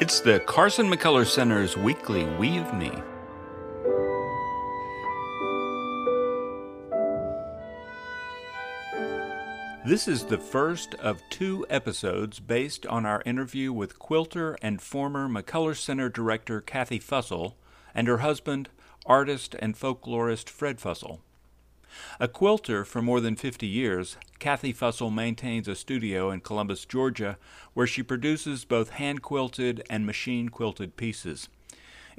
It's the Carson McCullers Center's weekly We of Me. This is the first of two episodes based on our interview with quilter and former McCullers Center director Cathy Fussell and her husband, artist and folklorist Fred Fussell. A quilter for more than 50 years, Cathy Fussell maintains a studio in Columbus, Georgia, where she produces both hand quilted and machine quilted pieces.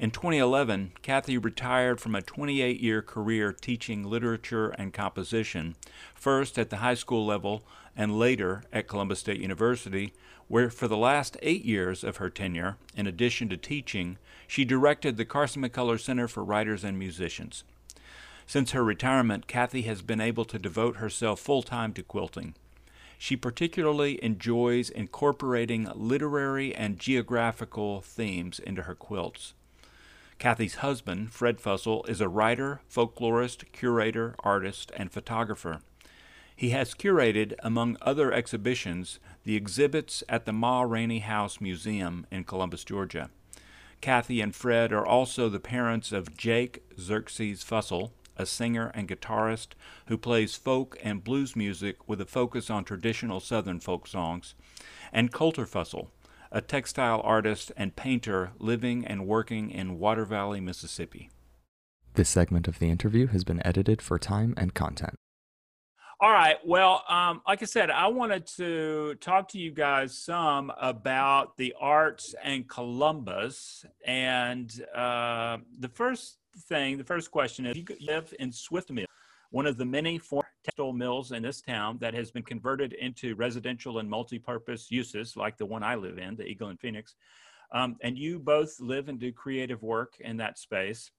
In 2011, Cathy retired from a 28 year career teaching literature and composition, first at the high school level and later at Columbus State University, where for the last eight years of her tenure, in addition to teaching, she directed the Carson McCullers Center for Writers and Musicians. Since her retirement, Cathy has been able to devote herself full time to quilting. She particularly enjoys incorporating literary and geographical themes into her quilts. Cathy's husband, Fred Fussell, is a writer, folklorist, curator, artist, and photographer. He has curated, among other exhibitions, the exhibits at the Ma Rainey House Museum in Columbus, Georgia. Cathy and Fred are also the parents of Jake Xerxes Fussell, a singer and guitarist who plays folk and blues music with a focus on traditional Southern folk songs, and Colter Fussell, a textile artist and painter living and working in Water Valley, Mississippi. This segment of the interview has been edited for time and content. All right. Well, um, like I said, I wanted to talk to you guys some about the arts and Columbus. And uh, the first thing, the first question is you live in Swift Mill, one of the many former textile mills in this town that has been converted into residential and multi-purpose uses, like the one I live in, the Eagle and Phoenix. Um, and you both live and do creative work in that space.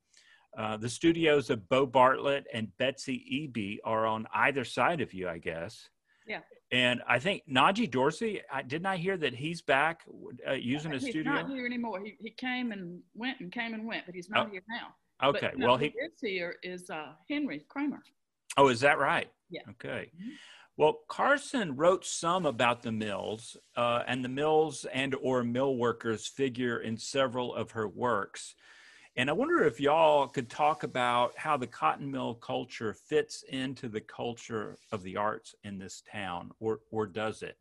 Uh, the studios of Bo Bartlett and Betsy Eby are on either side of you, I guess. Yeah. And I think Najee Dorsey, I, didn't I hear that he's back uh, using a studio? He's not here anymore. He, he came and went and came and went, but he's not oh. here now. Okay. But, no, well, he is here is uh, Henry Kramer. Oh, is that right? Yeah. Okay. Mm-hmm. Well, Carson wrote some about the mills, uh, and the mills and or mill workers figure in several of her works. And I wonder if y'all could talk about how the cotton mill culture fits into the culture of the arts in this town, or, or does it?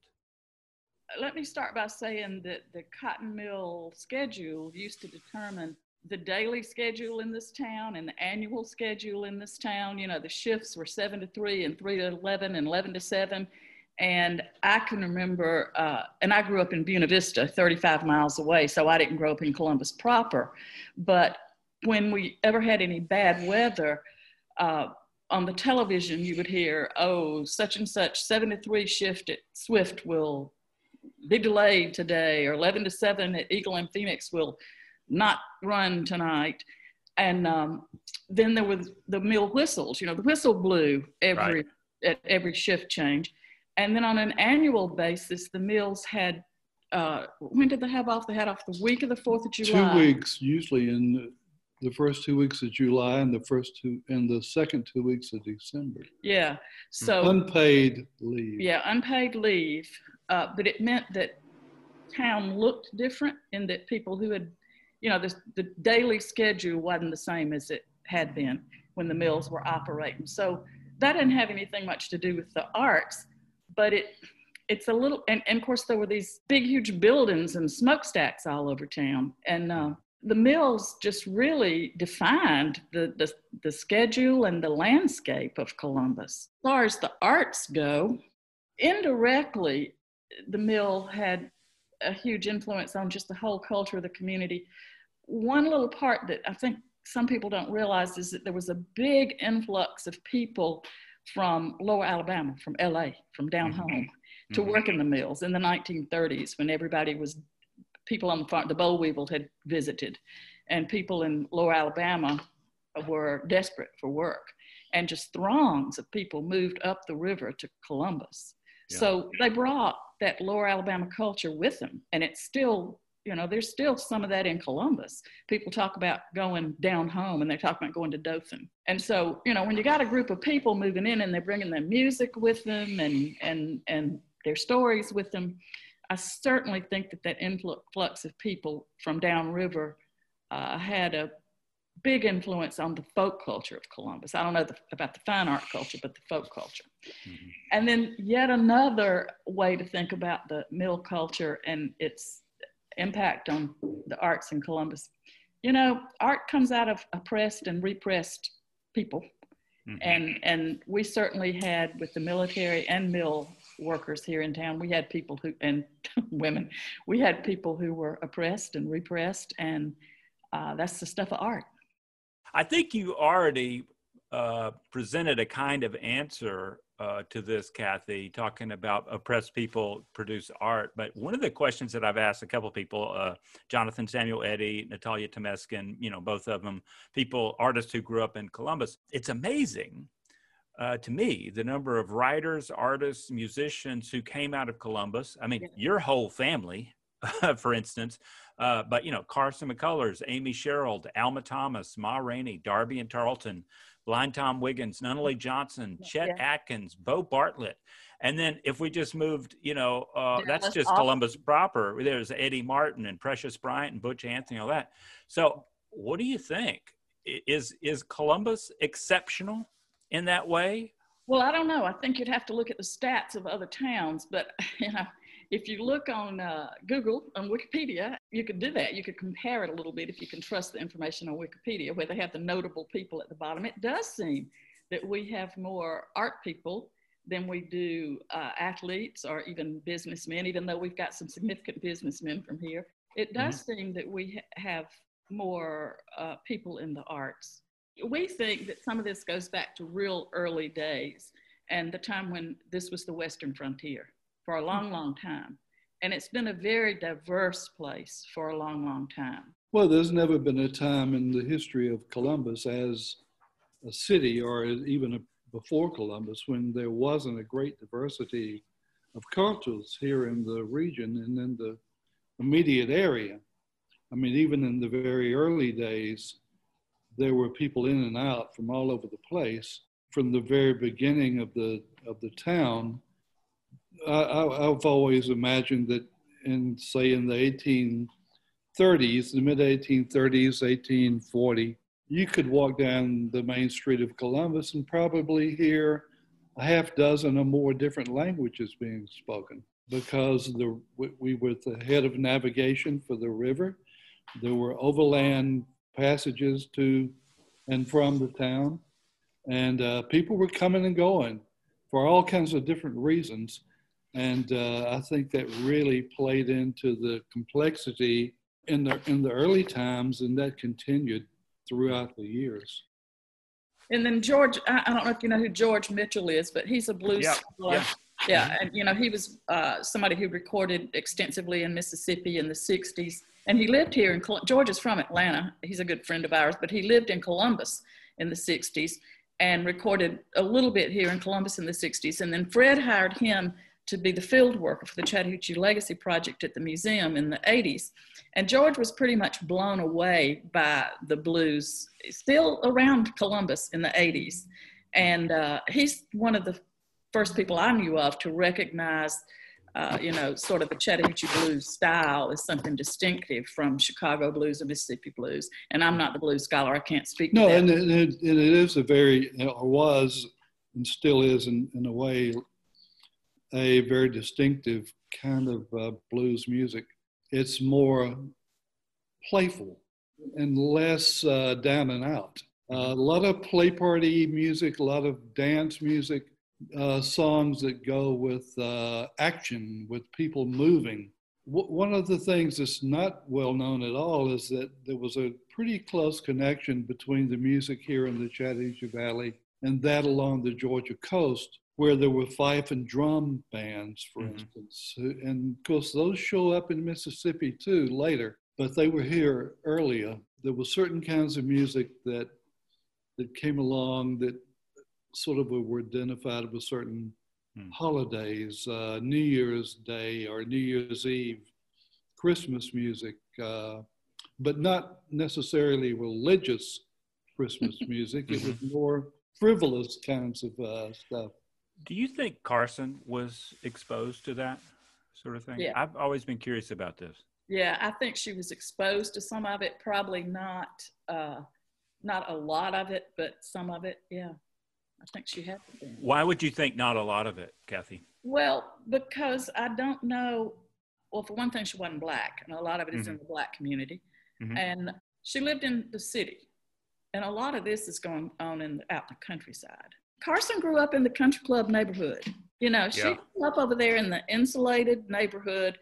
Let me start by saying that the cotton mill schedule used to determine the daily schedule in this town and the annual schedule in this town. You know, the shifts were seven to three and three to 11 and 11 to seven. And I can remember, uh, and I grew up in Buena Vista, 35 miles away, so I didn't grow up in Columbus proper. But when we ever had any bad weather, uh, on the television you would hear, oh, such and such, seven to three shift at Swift will be delayed today, or 11 to seven at Eagle and Phoenix will not run tonight. And um, then there was the mill whistles, you know, the whistle blew every, right. at every shift change. And then on an annual basis, the mills had, uh, when did they have off? They had off the week of the 4th of July. Two weeks, usually in the first two weeks of July and the first two, and the second two weeks of December. Yeah. So unpaid leave. Yeah, unpaid leave. Uh, but it meant that town looked different in that people who had you know, the, the daily schedule wasn't the same as it had been when the mills were operating. So that didn't have anything much to do with the arts, but it it's a little and, and of course there were these big huge buildings and smokestacks all over town and uh, the mills just really defined the, the, the schedule and the landscape of columbus as far as the arts go indirectly the mill had a huge influence on just the whole culture of the community. One little part that I think some people don't realize is that there was a big influx of people from lower Alabama, from LA, from down mm-hmm. home to mm-hmm. work in the mills in the 1930s when everybody was, people on the farm, the boll weevil had visited, and people in lower Alabama were desperate for work. And just throngs of people moved up the river to Columbus. Yeah. So they brought that lower Alabama culture with them. And it's still, you know, there's still some of that in Columbus. People talk about going down home and they talk about going to Dothan. And so, you know, when you got a group of people moving in and they're bringing their music with them and, and, and their stories with them, I certainly think that that influx of people from downriver uh, had a big influence on the folk culture of Columbus. I don't know the, about the fine art culture, but the folk culture. Mm-hmm. And then yet another way to think about the mill culture and its impact on the arts in Columbus. You know, art comes out of oppressed and repressed people. Mm-hmm. And, and we certainly had with the military and mill workers here in town, we had people who, and women, we had people who were oppressed and repressed, and uh, that's the stuff of art. I think you already uh, presented a kind of answer uh, to this, Cathy, talking about oppressed people produce art. But one of the questions that I've asked a couple people, uh, Jonathan Samuel Eddy, Natalia Temeskin, you know, both of them, people, artists who grew up in Columbus, it's amazing uh, to me the number of writers, artists, musicians who came out of Columbus. I mean, yeah. your whole family, for instance, uh, but you know, Carson McCullers, Amy Sherald, Alma Thomas, Ma Rainey, Darby and Tarlton, Blind Tom Wiggins, Nunnally Johnson, Chet yeah. Atkins, Bo Bartlett. And then if we just moved, you know, uh, that's, that's, just awesome. Columbus proper. There's Eddie Martin and Precious Bryant and Butch Anthony, all that. So what do you think? Is is Columbus exceptional in that way? Well, I don't know. I think you'd have to look at the stats of other towns, but you know, if you look on uh, Google, on Wikipedia, you could do that. You could compare it a little bit if you can trust the information on Wikipedia, where they have the notable people at the bottom. It does seem that we have more art people than we do uh, athletes or even businessmen, even though we've got some significant businessmen from here. It does mm-hmm. seem that we ha- have more uh, people in the arts. We think that some of this goes back to real early days and the time when this was the Western frontier for a long, long time. And it's been a very diverse place for a long, long time. Well, there's never been a time in the history of Columbus as a city or even a, before Columbus when there wasn't a great diversity of cultures here in the region and in the immediate area. I mean, even in the very early days, there were people in and out from all over the place. From the very beginning of the of the town, I, have always imagined that in, say, in the 1830s, the mid 1830s, 1840, you could walk down the main street of Columbus and probably hear a half dozen or more different languages being spoken because the, we were the head of navigation for the river. There were overland passages to and from the town, and uh, people were coming and going for all kinds of different reasons. And uh, I think that really played into the complexity in the, in the early times, and that continued throughout the years. And then George, I, I don't know if you know who George Mitchell is, but he's a blues yeah, scholar. Yeah. yeah, and you know he was uh, somebody who recorded extensively in Mississippi in the '60s, and he lived here in George is from Atlanta. He's a good friend of ours, but he lived in Columbus in the '60s and recorded a little bit here in Columbus in the '60s. And then Fred hired him to be the field worker for the Chattahoochee Legacy Project at the museum in the 80s. And George was pretty much blown away by the blues, still around Columbus in the 80s. And uh, he's one of the first people I knew of to recognize, uh, you know, sort of the Chattahoochee blues style as something distinctive from Chicago blues or Mississippi blues. And I'm not the blues scholar, I can't speak no, and it, and it is a very, or was, and still is in, in a way, a very distinctive kind of uh, blues music. It's more playful and less uh, down and out. Uh, a lot of play party music, a lot of dance music, uh, songs that go with uh, action, with people moving. W- one of the things that's not well known at all is that there was a pretty close connection between the music here in the Chattahoochee Valley and that along the Georgia coast where there were fife and drum bands, for mm-hmm. instance. And of course, those show up in Mississippi too later, but they were here earlier. There were certain kinds of music that that came along that sort of were identified with certain mm. holidays, uh, New Year's Day or New Year's Eve, Christmas music, uh, but not necessarily religious Christmas music. It was mm-hmm. more frivolous kinds of uh, stuff. Do you think Carson was exposed to that sort of thing? Yeah. I've always been curious about this. Yeah, I think she was exposed to some of it, probably not uh, not a lot of it, but some of it. Yeah, I think she had. Why would you think not a lot of it, Cathy? Well, because I don't know. Well, for one thing, she wasn't black, and a lot of it is in the black community. Mhm. And she lived in the city, and a lot of this is going on in the, out in the countryside. Carson grew up in the country club neighborhood. You know, she Yeah. grew up over there in the insulated neighborhood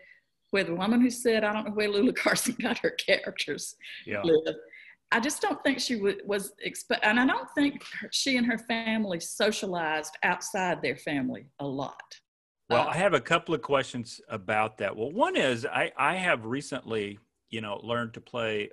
where the woman who said, "I don't know where Lula Carson got her characters." Yeah. live. I just don't think she w- was, exp- and I don't think her, she and her family socialized outside their family a lot. Well, Uh, I have a couple of questions about that. Well, one is I, I have recently, you know, learned to play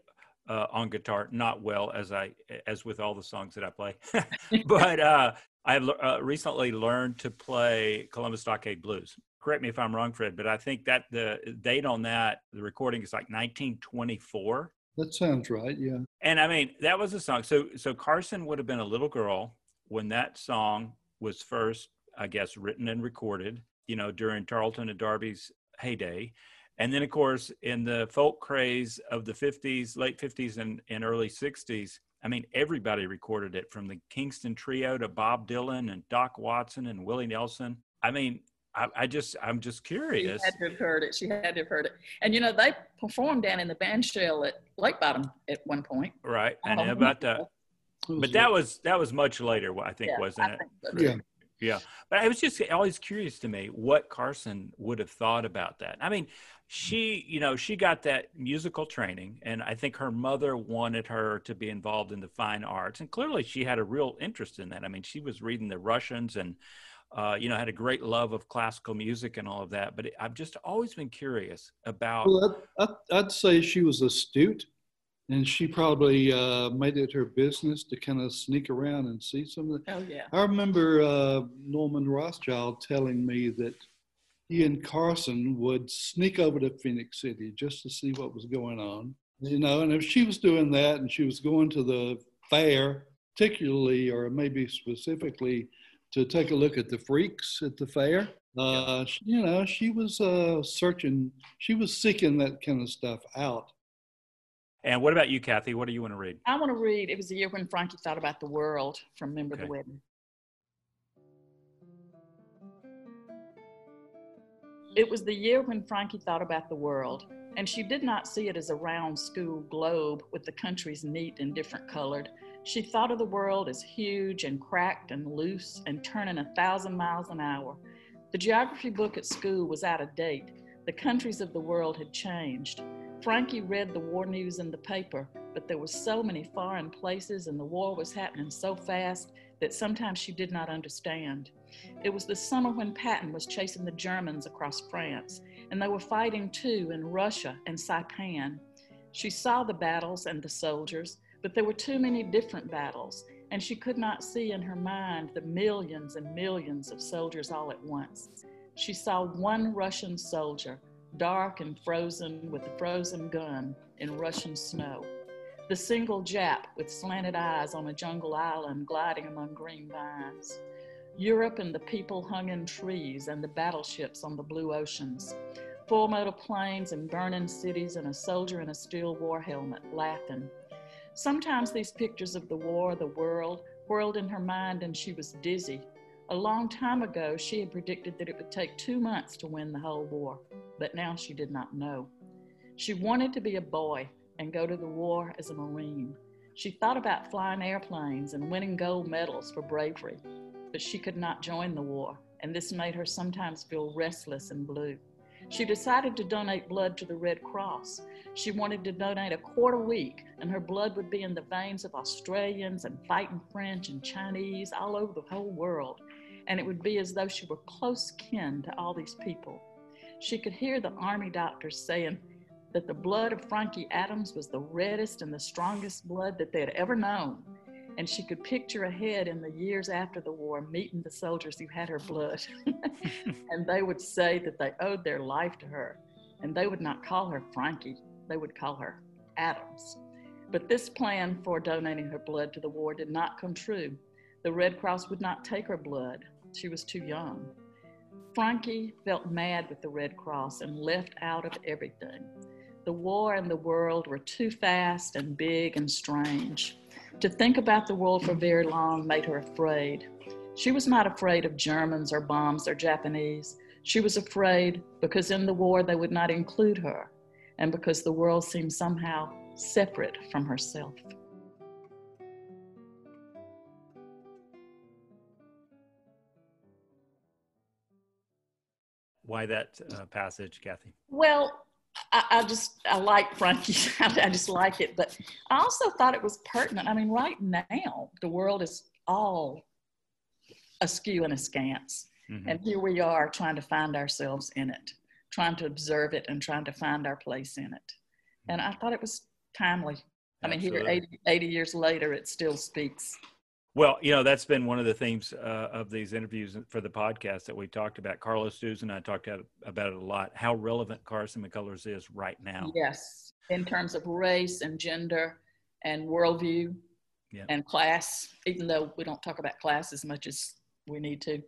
uh, on guitar, not well as I as with all the songs that I play, but uh, I've uh, recently learned to play Columbus Stockade Blues. Correct me if I'm wrong, Fred, but I think that the date on that the recording is like 1924. That sounds right. Yeah. And I mean, that was a song. So so Carson would have been a little girl when that song was first, I guess, written and recorded, you know, during Tarlton and Darby's heyday. And then of course in the folk craze of the 50s, late 50s and, and early 60s, I mean, everybody recorded it from the Kingston Trio to Bob Dylan and Doc Watson and Willie Nelson. I mean, I, I just I'm just curious. She had to have heard it. She had to have heard it. And you know, they performed down in the band shell at Lake Bottom at one point. Right. I know Oh, about that. But that was that was much later, I think, Yeah, wasn't I it? think so. Yeah. Yeah, but I was just always curious to me what Carson would have thought about that. I mean, she, you know, she got that musical training, and I think her mother wanted her to be involved in the fine arts, and clearly she had a real interest in that. I mean, she was reading the Russians and, uh, you know, had a great love of classical music and all of that. But I've just always been curious about. Well, I'd, I'd, I'd say she was astute, and she probably uh, made it her business to kind of sneak around and see some of the. Oh yeah. I remember uh, Norman Rothschild telling me that he and Carson would sneak over to Phenix City just to see what was going on. You know, and if she was doing that and she was going to the fair, particularly or maybe specifically to take a look at the freaks at the fair, uh, you know, she was uh, searching, she was seeking that kind of stuff out. And what about you, Cathy? What do you want to read? I want to read. It was the year when Frankie thought about the world from Remember Okay. the Wedding. It was the year when Frankie thought about the world, and she did not see it as a round school globe with the countries neat and different colored. She thought of the world as huge and cracked and loose and turning a thousand miles an hour. The geography book at school was out of date. The countries of the world had changed. Frankie read the war news in the paper, but there were so many foreign places and the war was happening so fast that sometimes she did not understand. It was the summer when Patton was chasing the Germans across France, and they were fighting too in Russia and Saipan. She saw the battles and the soldiers, but there were too many different battles, and she could not see in her mind the millions and millions of soldiers all at once. She saw one Russian soldier, dark and frozen with a frozen gun in Russian snow. The single Jap with slanted eyes on a jungle island gliding among green vines. Europe and the people hung in trees and the battleships on the blue oceans. Full motor planes and burning cities and a soldier in a steel war helmet laughing. Sometimes these pictures of the war, the world, whirled in her mind and she was dizzy. A long time ago, she had predicted that it would take two months to win the whole war, but now she did not know. She wanted to be a boy and go to the war as a Marine. She thought about flying airplanes and winning gold medals for bravery, but she could not join the war, and this made her sometimes feel restless and blue. She decided to donate blood to the Red Cross. She wanted to donate a quart a week, and her blood would be in the veins of Australians and fighting French and Chinese all over the whole world, and it would be as though she were close kin to all these people. She could hear the army doctors saying that the blood of Frankie Adams was the reddest and the strongest blood that they had ever known. And she could picture ahead in the years after the war meeting the soldiers who had her blood. and they would say that they owed their life to her. And they would not call her Frankie, they would call her Adams. But this plan for donating her blood to the war did not come true. The Red Cross would not take her blood. She was too young. Frankie felt mad with the Red Cross and left out of everything. The war and the world were too fast and big and strange. To think about the world for very long made her afraid. She was not afraid of Germans or bombs or Japanese. She was afraid because in the war they would not include her and because the world seemed somehow separate from herself. Why that uh, passage, Cathy? Well, I, I, just I like Frankie. I just like it, but I also thought it was pertinent. I mean, right now the world is all askew and askance, mm-hmm. and here we are trying to find ourselves in it, trying to observe it, and trying to find our place in it. And I thought it was timely. I mean, here 80, 80 years later, it still speaks. Well, you know, that's been one of the themes uh, of these interviews for the podcast that we talked about. Carlos Souza and I talked about it a lot, how relevant Carson McCullers is right now. Yes, in terms of race and gender and worldview yeah. and class, even though we don't talk about class as much as we need to.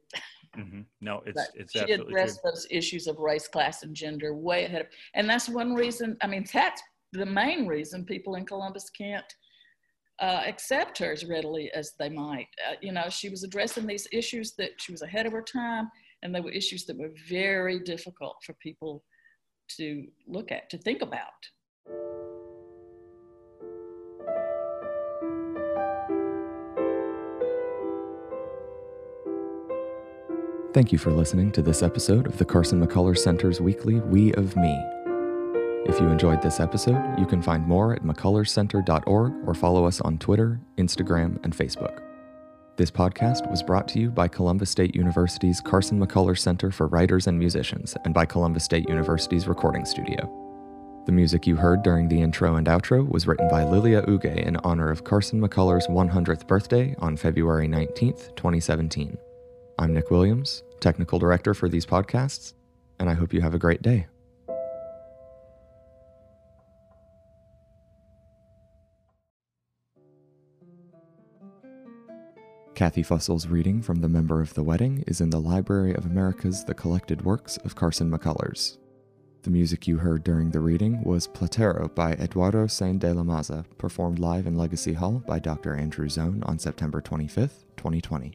Mm-hmm. No, it's, but it's she absolutely addressed true. those issues of race, class, and gender way ahead of, and that's one reason, I mean, that's the main reason people in Columbus can't uh, accept her as readily as they might. Uh, you know, she was addressing these issues that she was ahead of her time, and they were issues that were very difficult for people to look at, to think about. Thank you for listening to this episode of the Carson McCullers Center's weekly We of Me. If you enjoyed this episode, you can find more at mccullerscenter.org or follow us on Twitter, Instagram, and Facebook. This podcast was brought to you by Columbus State University's Carson McCullers Center for Writers and Musicians and by Columbus State University's recording studio. The music you heard during the intro and outro was written by Lilia Uge in honor of Carson McCullers' 100th birthday on February 19th, 2017. I'm Nick Williams, technical director for these podcasts, and I hope you have a great day. Cathy Fussell's reading from The Member of the Wedding is in the Library of America's The Collected Works of Carson McCullers. The music you heard during the reading was Platero by Eduardo Sainz de la Maza, performed live in Legacy Hall by Dr. Andrew Zohn on September 25, 2020.